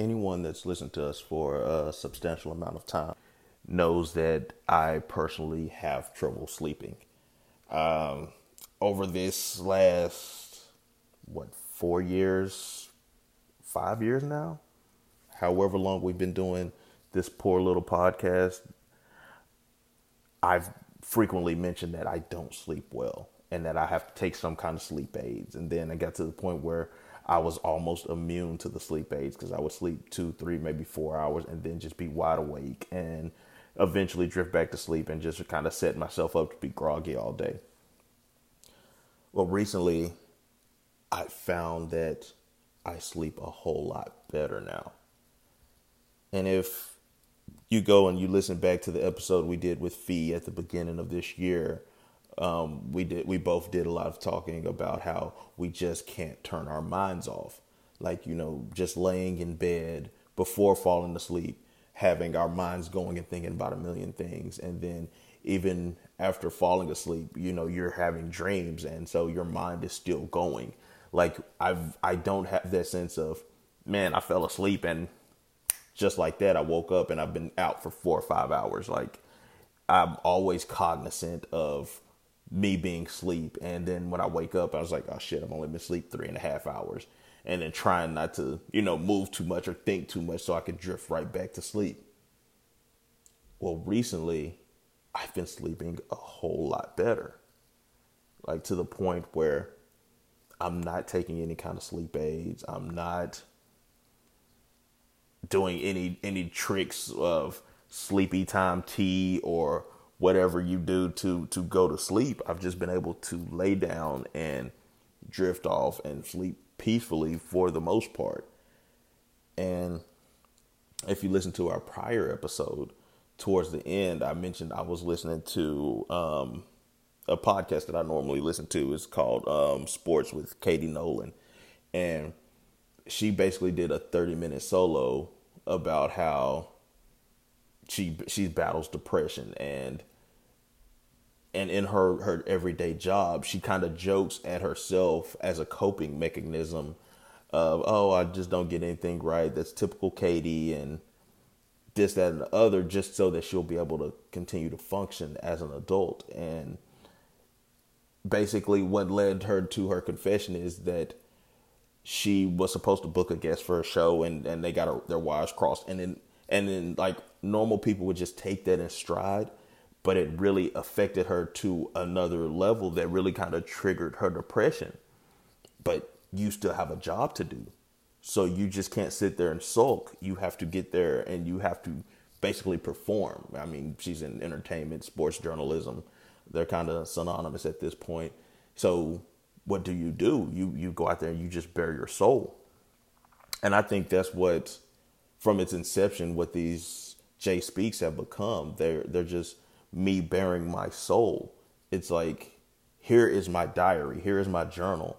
anyone that's listened to us for a substantial amount of time knows that I personally have trouble sleeping. Um, over this last, what, four years, five years now? However long we've been doing this poor little podcast, I've frequently mentioned that I don't sleep well and that I have to take some kind of sleep aids. And then I got to the point where I was almost immune to the sleep aids because I would sleep two, three, maybe four hours and then just be wide awake and eventually drift back to sleep and just kind of set myself up to be groggy all day. Well, recently I found that I sleep a whole lot better now. And if you go and you listen back to the episode we did with Fee at the beginning of this year, um, we did we both did a lot of talking about how we just can't turn our minds off. Like, you know, just laying in bed before falling asleep, having our minds going and thinking about a million things. And then even after falling asleep, you know, you're having dreams and so your mind is still going. Like I've I don't have that sense of, man, I fell asleep and just like that I woke up and I've been out for four or five hours. Like I'm always cognizant of me being sleep. And then when I wake up, I was like, oh shit, I've only been asleep three and a half hours. And then trying not to, you know, move too much or think too much so I could drift right back to sleep. Well, recently, I've been sleeping a whole lot better. Like to the point where I'm not taking any kind of sleep aids. I'm not doing any any tricks of sleepy time tea or whatever you do to to go to sleep. I've just been able to lay down and drift off and sleep peacefully for the most part. And if you listen to our prior episode, towards the end, I mentioned I was listening to um, a podcast that I normally listen to. It's called um, Sports with Katie Nolan, and she basically did a thirty minute solo about how she she battles depression and and in her her everyday job she kind of jokes at herself as a coping mechanism of oh i just don't get anything right. That's typical katie and this that and the other just so that she'll be able to continue to function as an adult. And basically what led her to her confession is that she was supposed to book a guest for a show and, and they got her, their wires crossed. And then and then like normal people would just take that in stride but it really affected her to another level that really kind of triggered her depression. But you still have a job to do. So you just can't sit there and sulk. You have to get there and you have to basically perform. I mean, she's in entertainment, sports journalism. They're kind of synonymous at this point. So what do you do? You you go out there and you just bare your soul. And I think that's what from its inception what these Jay Speaks have become. They're they're just me bearing my soul. It's like, here is my diary, here is my journal.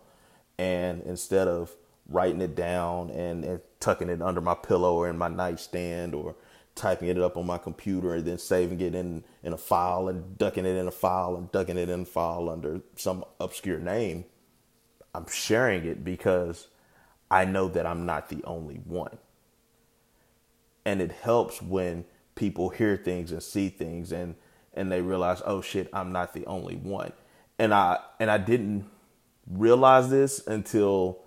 And instead of writing it down and, and tucking it under my pillow or in my nightstand or typing it up on my computer and then saving it in, in a file and ducking it in a file and ducking it in a file under some obscure name, I'm sharing it because I know that I'm not the only one. And it helps when people hear things and see things and and they realize, oh shit, I'm not the only one. And I and I didn't realize this until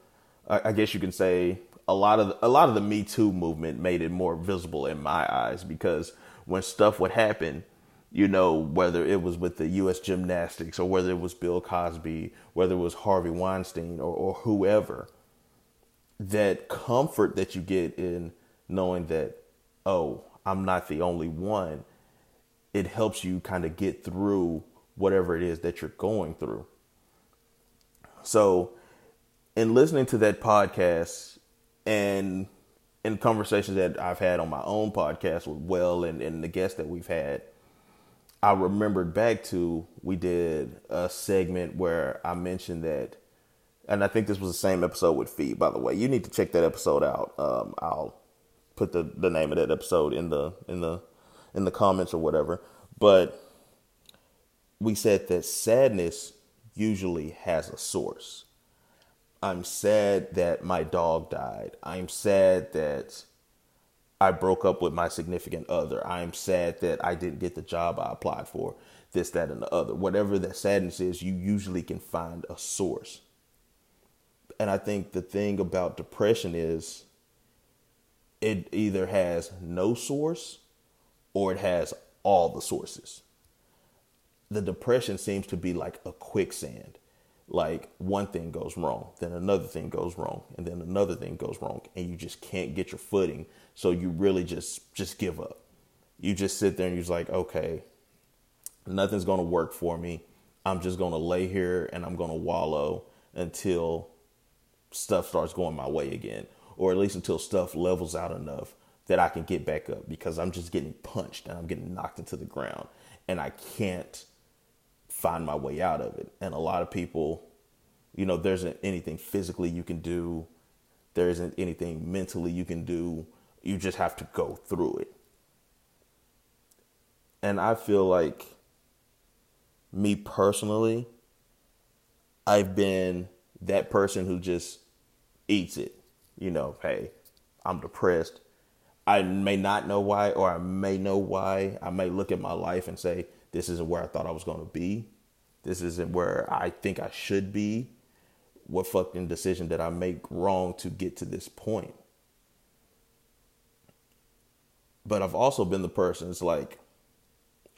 I guess you can say a lot of a lot of the Me Too movement made it more visible in my eyes because when stuff would happen, you know, whether it was with the U.S. Gymnastics or whether it was Bill Cosby, whether it was Harvey Weinstein or, or whoever, that comfort that you get in knowing that, oh, I'm not the only one it helps you kind of get through whatever it is that you're going through. So, in listening to that podcast and in conversations that I've had on my own podcast with Well and, and the guests that we've had, I remembered back to we did a segment where I mentioned that, and I think this was the same episode with Fee, by the way. You need to check that episode out. Um, I'll put the, the name of that episode in the in the in the comments or whatever. But we said that sadness usually has a source. I'm sad that my dog died. I'm sad that I broke up with my significant other. I am sad that I didn't get the job I applied for. This, that, and the other. Whatever that sadness is, you usually can find a source. And I think the thing about depression is it either has no source or it has all the sources. The depression seems to be like a quicksand. Like one thing goes wrong, then another thing goes wrong, and then another thing goes wrong, and you just can't get your footing. So you really just just give up. You just sit there and you're like, okay, nothing's gonna work for me. I'm just gonna lay here and I'm gonna wallow until stuff starts going my way again, or at least until stuff levels out enough that I can get back up because I'm just getting punched and I'm getting knocked into the ground and I can't find my way out of it. And a lot of people, you know, there isn't anything physically you can do, there isn't anything mentally you can do. You just have to go through it. And I feel like me personally, I've been that person who just eats it. You know, hey, I'm depressed. I may not know why, or I may know why. I may look at my life and say, this isn't where I thought I was going to be. This isn't where I think I should be. What fucking decision did I make wrong to get to this point? But I've also been the person that's like,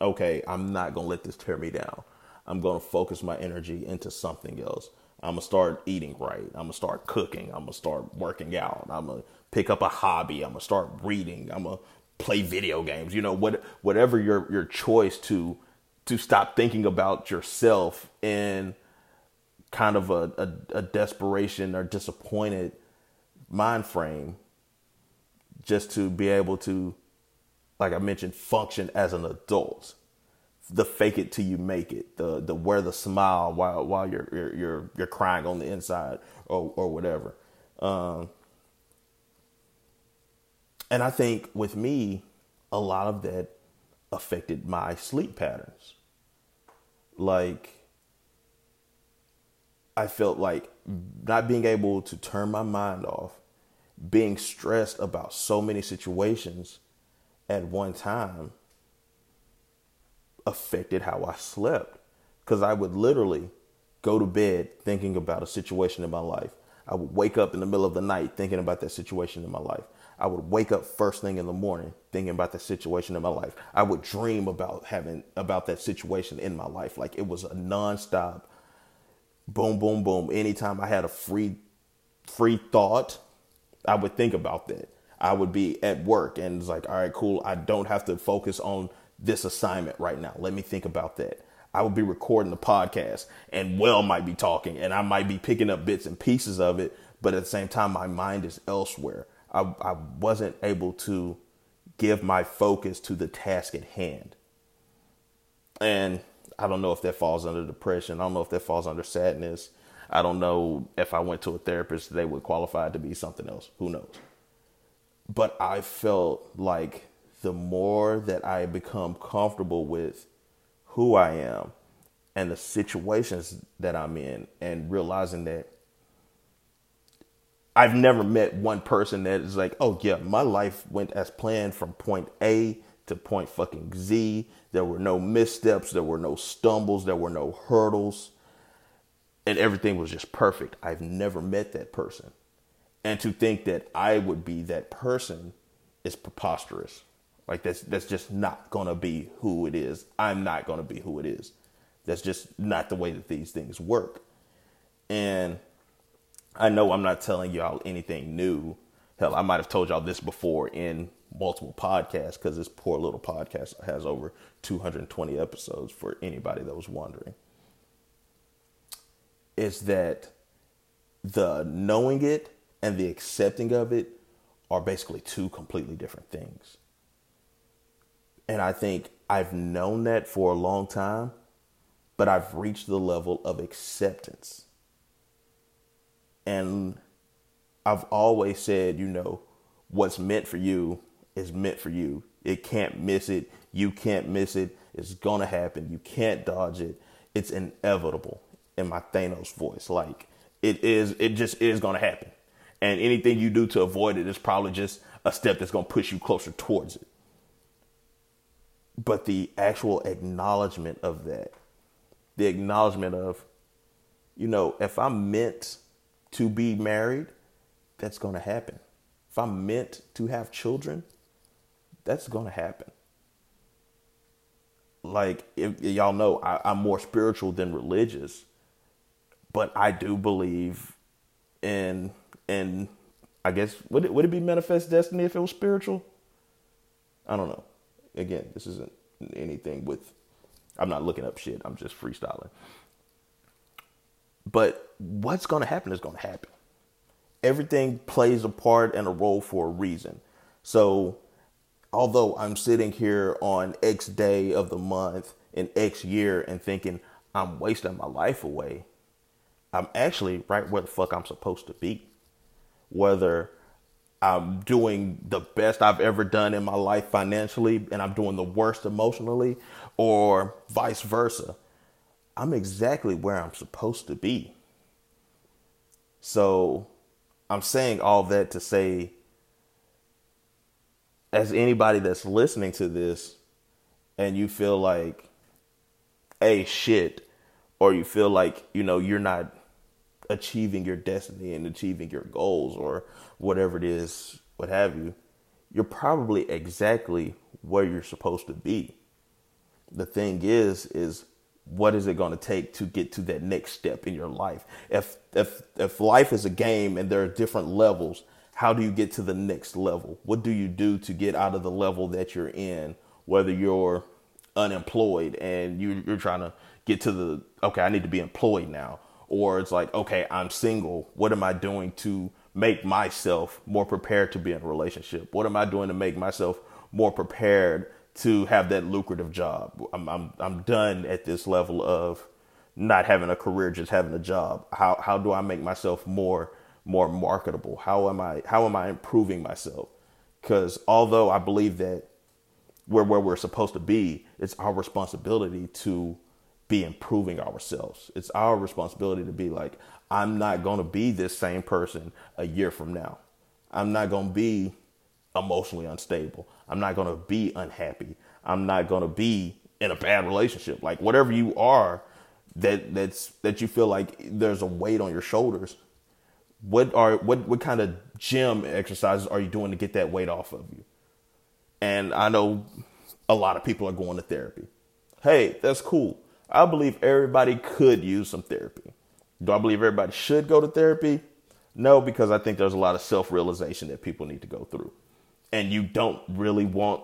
okay, I'm not going to let this tear me down. I'm going to focus my energy into something else. I'm gonna start eating right. I'm gonna start cooking. I'm gonna start working out. I'm gonna pick up a hobby. I'm gonna start reading. I'm gonna play video games. You know, what whatever your your choice to to stop thinking about yourself in kind of a, a, a desperation or disappointed mind frame just to be able to like I mentioned function as an adult the fake it till you make it, the the wear the smile while while you're you're you're, crying on the inside or or whatever. Um, and I think with me, a lot of that affected my sleep patterns. Like I felt like not being able to turn my mind off, being stressed about so many situations at one time affected how I slept because I would literally go to bed thinking about a situation in my life. I would wake up in the middle of the night thinking about that situation in my life. I would wake up first thing in the morning thinking about that situation in my life. I would dream about having about that situation in my life. Like it was a nonstop boom, boom, boom. Anytime I had a free free thought, I would think about that. I would be at work and it's like, all right, cool. I don't have to focus on this assignment right now. Let me think about that. I would be recording the podcast and Well might be talking and I might be picking up bits and pieces of it, but at the same time, my mind is elsewhere. I, I wasn't able to give my focus to the task at hand. And I don't know if that falls under depression. I don't know if that falls under sadness. I don't know if I went to a therapist, they would qualify to be something else. Who knows? But I felt like the more that I become comfortable with who I am and the situations that I'm in, and realizing that I've never met one person that is like, oh, yeah, my life went as planned from point A to point fucking Z. There were no missteps, there were no stumbles, there were no hurdles, and everything was just perfect. I've never met that person. And to think that I would be that person is preposterous. Like that's that's just not gonna be who it is. I'm not gonna be who it is. That's just not the way that these things work. And I know I'm not telling y'all anything new. Hell, I might have told y'all this before in multiple podcasts because this poor little podcast has over 220 episodes for anybody that was wondering. Is that the knowing it and the accepting of it are basically two completely different things. And I think I've known that for a long time, but I've reached the level of acceptance. And I've always said, you know, what's meant for you is meant for you. It can't miss it. You can't miss it. It's going to happen. You can't dodge it. It's inevitable in my Thanos voice. Like it is, it just is going to happen. And anything you do to avoid it is probably just a step that's going to push you closer towards it. But the actual acknowledgement of that, the acknowledgement of, you know, if I'm meant to be married, that's going to happen. If I'm meant to have children, that's going to happen. Like, if y'all know, I, I'm more spiritual than religious, but I do believe in in I guess would it would it be manifest destiny if it was spiritual? I don't know. Again, this isn't anything with I'm not looking up shit. I'm just freestyling. But what's going to happen is going to happen. Everything plays a part and a role for a reason. So, although I'm sitting here on X day of the month in X year and thinking I'm wasting my life away, I'm actually right where the fuck I'm supposed to be. Whether I'm doing the best I've ever done in my life financially and I'm doing the worst emotionally, or vice versa. I'm exactly where I'm supposed to be. So I'm saying all that to say, as anybody that's listening to this and you feel like, hey, shit, or you feel like, you know, you're not achieving your destiny and achieving your goals or whatever it is, what have you, you're probably exactly where you're supposed to be. The thing is, is what is it going to take to get to that next step in your life? If if if life is a game and there are different levels, how do you get to the next level? What do you do to get out of the level that you're in? Whether you're unemployed and you, you're trying to get to the okay, I need to be employed now, or it's like, okay, I'm single. What am I doing to make myself more prepared to be in a relationship? What am I doing to make myself more prepared to have that lucrative job? I'm I'm I'm done at this level of not having a career, just having a job. How how do I make myself more more marketable? How am I how am I improving myself? Because although I believe that we're where we're supposed to be, it's our responsibility to be improving ourselves. It's our responsibility to be like, I'm not going to be this same person a year from now. I'm not going to be emotionally unstable. I'm not going to be unhappy. I'm not going to be in a bad relationship. Like whatever you are that that's that you feel like there's a weight on your shoulders. What are what what kind of gym exercises are you doing to get that weight off of you? And I know a lot of people are going to therapy. Hey, that's cool. I believe everybody could use some therapy. Do I believe everybody should go to therapy? No, because I think there's a lot of self realization that people need to go through. And you don't really want,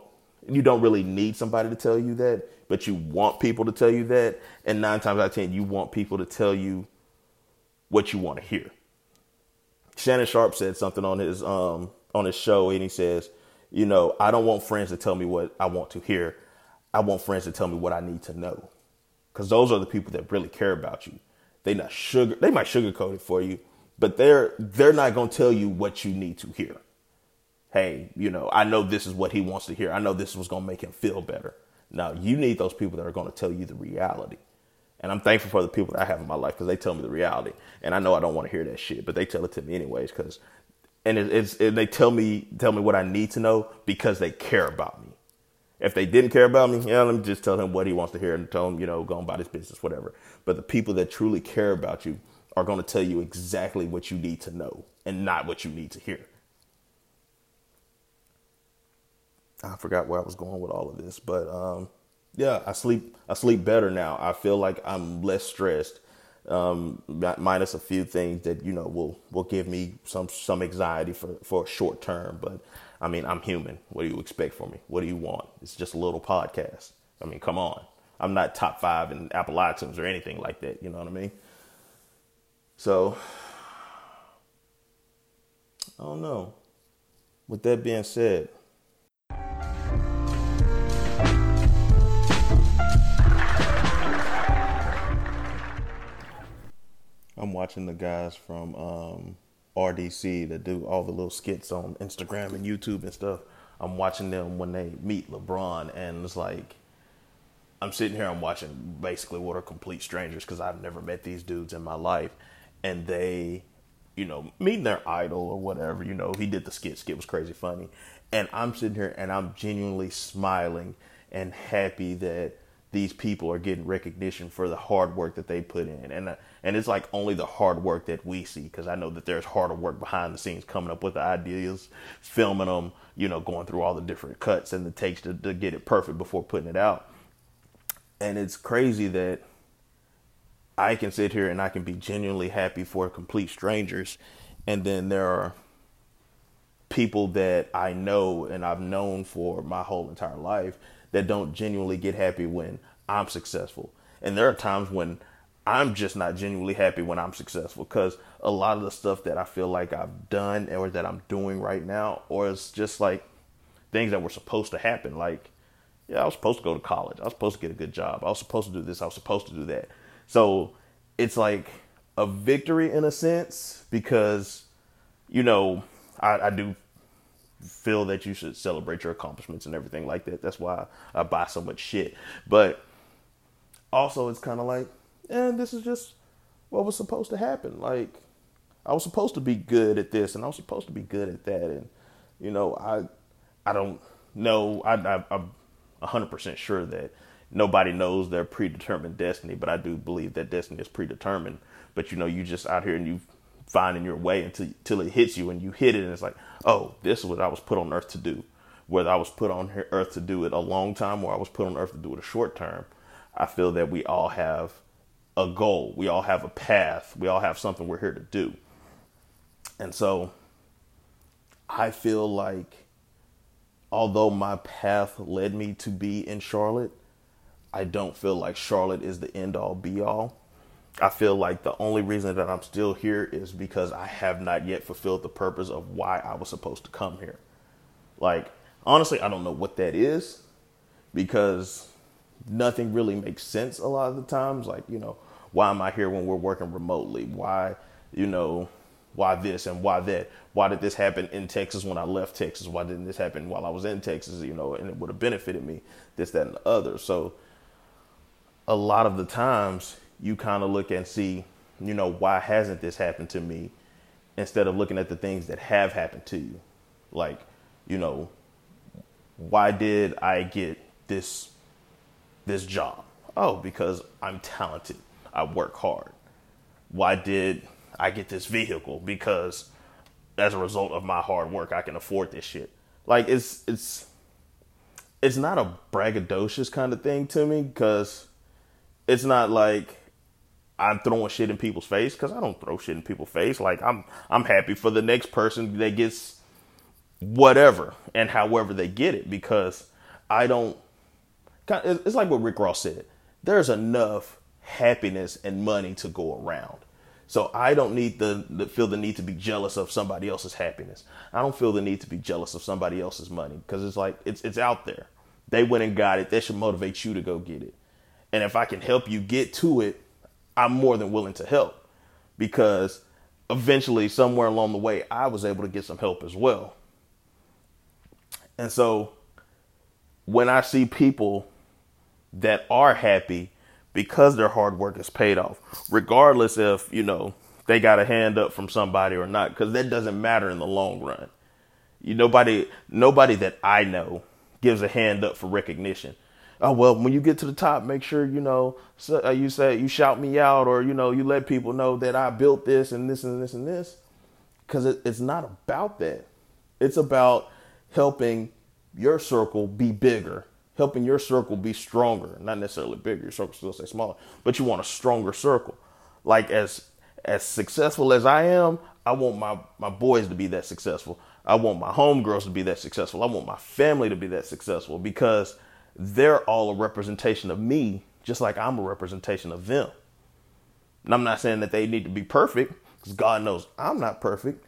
you don't really need somebody to tell you that, but you want people to tell you that. And nine times out of 10, you want people to tell you what you want to hear. Shannon Sharpe said something on his, um, on his show, and he says, You know, I don't want friends to tell me what I want to hear. I want friends to tell me what I need to know because those are the people that really care about you. They not sugar. They might sugarcoat it for you, but they're they're not going to tell you what you need to hear. Hey, you know, I know this is what he wants to hear. I know this was going to make him feel better. Now you need those people that are going to tell you the reality. And I'm thankful for the people that I have in my life because they tell me the reality. And I know I don't want to hear that shit, but they tell it to me anyways. Because, and it, it's and they tell me tell me what I need to know because they care about me. If they didn't care about me, yeah, let me just tell him what he wants to hear and tell him, you know, go on about his business, whatever. But the people that truly care about you are going to tell you exactly what you need to know and not what you need to hear. I forgot where I was going with all of this, but um, yeah, I sleep. I sleep better now. I feel like I'm less stressed, um, minus a few things that you know will will give me some some anxiety for for a short term. But I mean, I'm human. What do you expect from me? What do you want? It's just a little podcast. I mean, come on. I'm not top five in Apple iTunes or anything like that. You know what I mean? So, I don't know. With that being said, I'm watching the guys from um, RDC that do all the little skits on Instagram and YouTube and stuff. I'm watching them when they meet LeBron, and it's like I'm sitting here. I'm watching basically what are complete strangers because I've never met these dudes in my life, and they you know, meeting their idol or whatever. You know, he did the skit. Skit was crazy funny, and I'm sitting here and I'm genuinely smiling and happy that these people are getting recognition for the hard work that they put in, and uh, and it's like only the hard work that we see because I know that there's harder work behind the scenes, coming up with the ideas, filming them, you know, going through all the different cuts and the takes to, to get it perfect before putting it out, and it's crazy that I can sit here and I can be genuinely happy for complete strangers. And then there are people that I know and I've known for my whole entire life that don't genuinely get happy when I'm successful. And there are times when I'm just not genuinely happy when I'm successful because a lot of the stuff that I feel like I've done or that I'm doing right now, or it's just like things that were supposed to happen. Like, yeah, I was supposed to go to college. I was supposed to get a good job. I was supposed to do this. I was supposed to do that. So it's like a victory in a sense because, you know, I, I do feel that you should celebrate your accomplishments and everything like that. That's why I buy so much shit. But also, it's kind of like, and this is just what was supposed to happen. Like, I was supposed to be good at this, and I was supposed to be good at that, and you know, I, I don't know. I, I I'm hundred percent sure that nobody knows their predetermined destiny, but I do believe that destiny is predetermined. But you know, you just out here and you finding your way until until it hits you, and you hit it, and it's like, oh, this is what I was put on earth to do. Whether I was put on earth to do it a long time or I was put on earth to do it a short term, I feel that we all have a goal. We all have a path. We all have something we're here to do. And so I feel like although my path led me to be in Charlotte, I don't feel like Charlotte is the end all be all. I feel like the only reason that I'm still here is because I have not yet fulfilled the purpose of why I was supposed to come here. Like, honestly, I don't know what that is because nothing really makes sense a lot of the times. Like, you know, why am I here when we're working remotely? Why, you know, why this and why that? Why did this happen in Texas when I left Texas? Why didn't this happen while I was in Texas? You know, and it would have benefited me, this, that, and the other. So, a lot of the times you kind of look and see, you know, why hasn't this happened to me instead of looking at the things that have happened to you. Like, you know, why did I get this this job? Oh, because I'm talented. I work hard. Why did I get this vehicle? Because as a result of my hard work, I can afford this shit. Like it's it's it's not a braggadocious kind of thing to me because it's not like I'm throwing shit in people's face because I don't throw shit in people's face. Like I'm I'm happy for the next person that gets whatever and however they get it because I don't. It's like what Rick Ross said. There's enough happiness and money to go around. So I don't need the, the, feel the need to be jealous of somebody else's happiness. I don't feel the need to be jealous of somebody else's money because it's like it's it's out there. They went and got it. That should motivate you to go get it. And if I can help you get to it, I'm more than willing to help because eventually, somewhere along the way, I was able to get some help as well. And so when I see people that are happy because their hard work is paid off, regardless if, you know, they got a hand up from somebody or not, because that doesn't matter in the long run. You nobody nobody that I know gives a hand up for recognition oh well when you get to the top make sure you know uh, you say you shout me out or you know you let people know that i built this and this and this and this. Because it, it's not about that. It's about helping your circle be bigger helping your circle be stronger. Not necessarily bigger your circle still stay smaller but you want a stronger circle. Like as as successful as i am i want my my boys to be that successful. I want my homegirls to be that successful. I want my family to be that successful because they're all a representation of me, just like I'm a representation of them. And I'm not saying that they need to be perfect, because God knows I'm not perfect.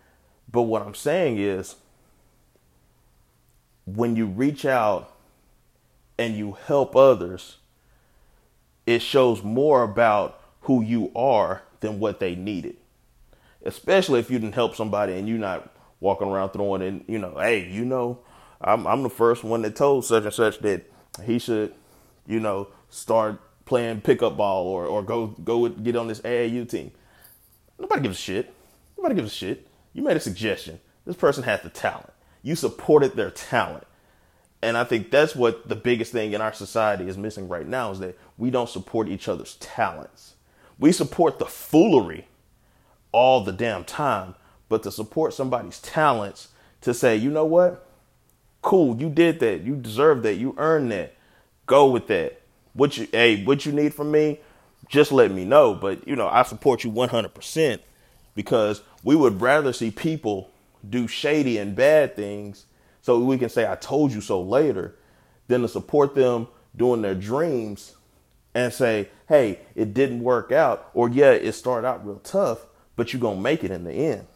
But what I'm saying is, when you reach out and you help others, it shows more about who you are than what they needed. Especially if you didn't help somebody and you're not walking around throwing in, you know, hey, you know, I'm, I'm the first one that told such and such that he should, you know, start playing pickup ball or, or go go get on this AAU team. Nobody gives a shit. Nobody gives a shit. You made a suggestion. This person has the talent. You supported their talent. And I think that's what the biggest thing in our society is missing right now is that we don't support each other's talents. We support the foolery all the damn time, but to support somebody's talents, to say, you know what? Cool, you did that. You deserve that. You earned that. Go with that. What you hey, what you need from me, just let me know. But you know, I support you 100% because we would rather see people do shady and bad things so we can say I told you so later than to support them doing their dreams and say, "Hey, it didn't work out," or "Yeah, it started out real tough, but you're to make it in the end."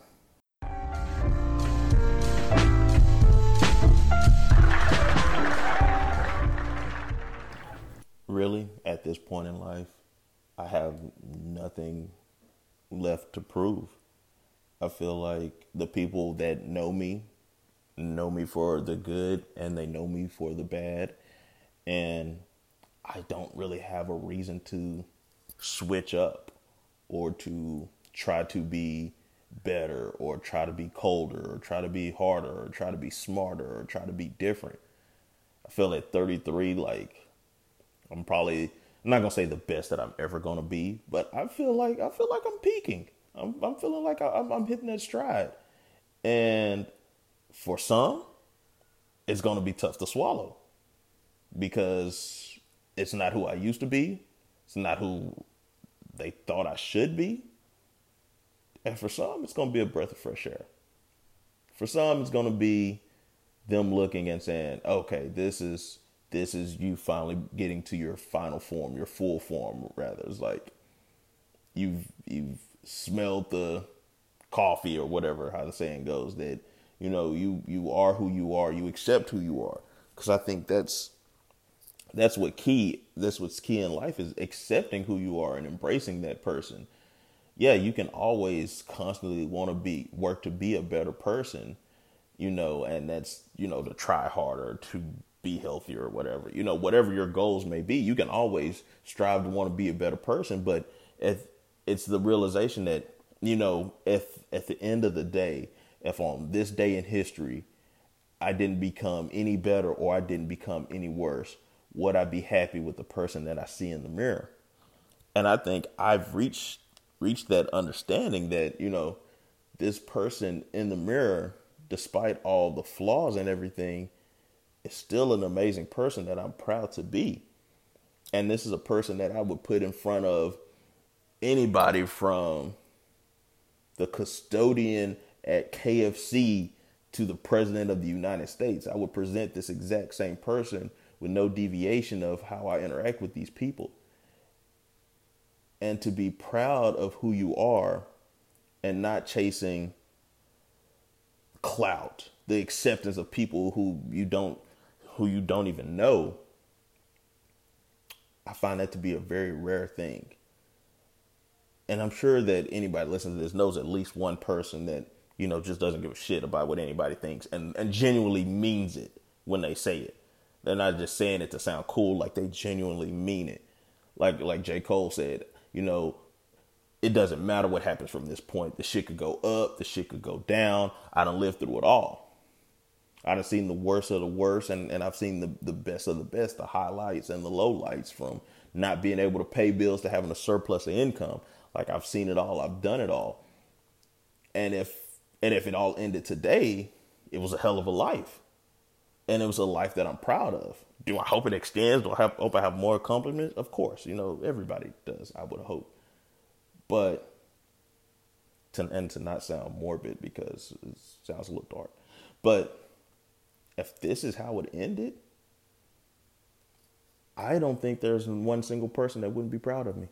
Really at this point in life, I have nothing left to prove. I feel like the people that know me know me for the good and they know me for the bad. And I don't really have a reason to switch up or to try to be better or try to be colder or try to be harder or try to be smarter or try to be different. I feel at 33 like I'm probably I'm not gonna say the best that I'm ever gonna be, but I feel like I feel like I'm peaking. I'm I'm feeling like I, am I'm hitting that stride, and for some, it's gonna be tough to swallow because it's not who I used to be. It's not who they thought I should be. And for some, it's gonna be a breath of fresh air. For some, it's gonna be them looking and saying, "Okay, this is." This is you finally getting to your final form, your full form rather. It's like you've you've smelled the coffee or whatever how the saying goes that you know you you are who you are, you accept who you are. Cuz I think that's that's what key that's what's key in life is accepting who you are and embracing that person. Yeah, you can always constantly want to be work to be a better person, you know, and that's, you know, to try harder, to be healthier or whatever. You know, whatever your goals may be, you can always strive to want to be a better person. But if it's the realization that, you know, if at the end of the day, if on this day in history, I didn't become any better or I didn't become any worse, would I be happy with the person that I see in the mirror? And I think I've reached reached that understanding that, you know, this person in the mirror, despite all the flaws and everything, is still an amazing person that I'm proud to be. And this is a person that I would put in front of anybody from the custodian at KFC to the president of the United States. I would present this exact same person with no deviation of how I interact with these people. And to be proud of who you are and not chasing clout, the acceptance of people who you don't who you don't even know, I find that to be a very rare thing. And I'm sure that anybody listening to this knows at least one person that, you know, just doesn't give a shit about what anybody thinks and, and genuinely means it when they say it. They're not just saying it to sound cool, like they genuinely mean it. Like like J. Cole said, you know, it doesn't matter what happens from this point. The shit could go up, the shit could go down. I don't live through it all. I've seen the worst of the worst, and, and I've seen the, the best of the best, the highlights and the lowlights from not being able to pay bills to having a surplus of income. Like I've seen it all, I've done it all. And if and if it all ended today, it was a hell of a life. And it was a life that I'm proud of. Do I hope it extends? Do I have, hope I have more accomplishments? Of course, you know, everybody does, I would hope. But to and to not sound morbid because it sounds a little dark. But if this is how it ended, I don't think there's one single person that wouldn't be proud of me.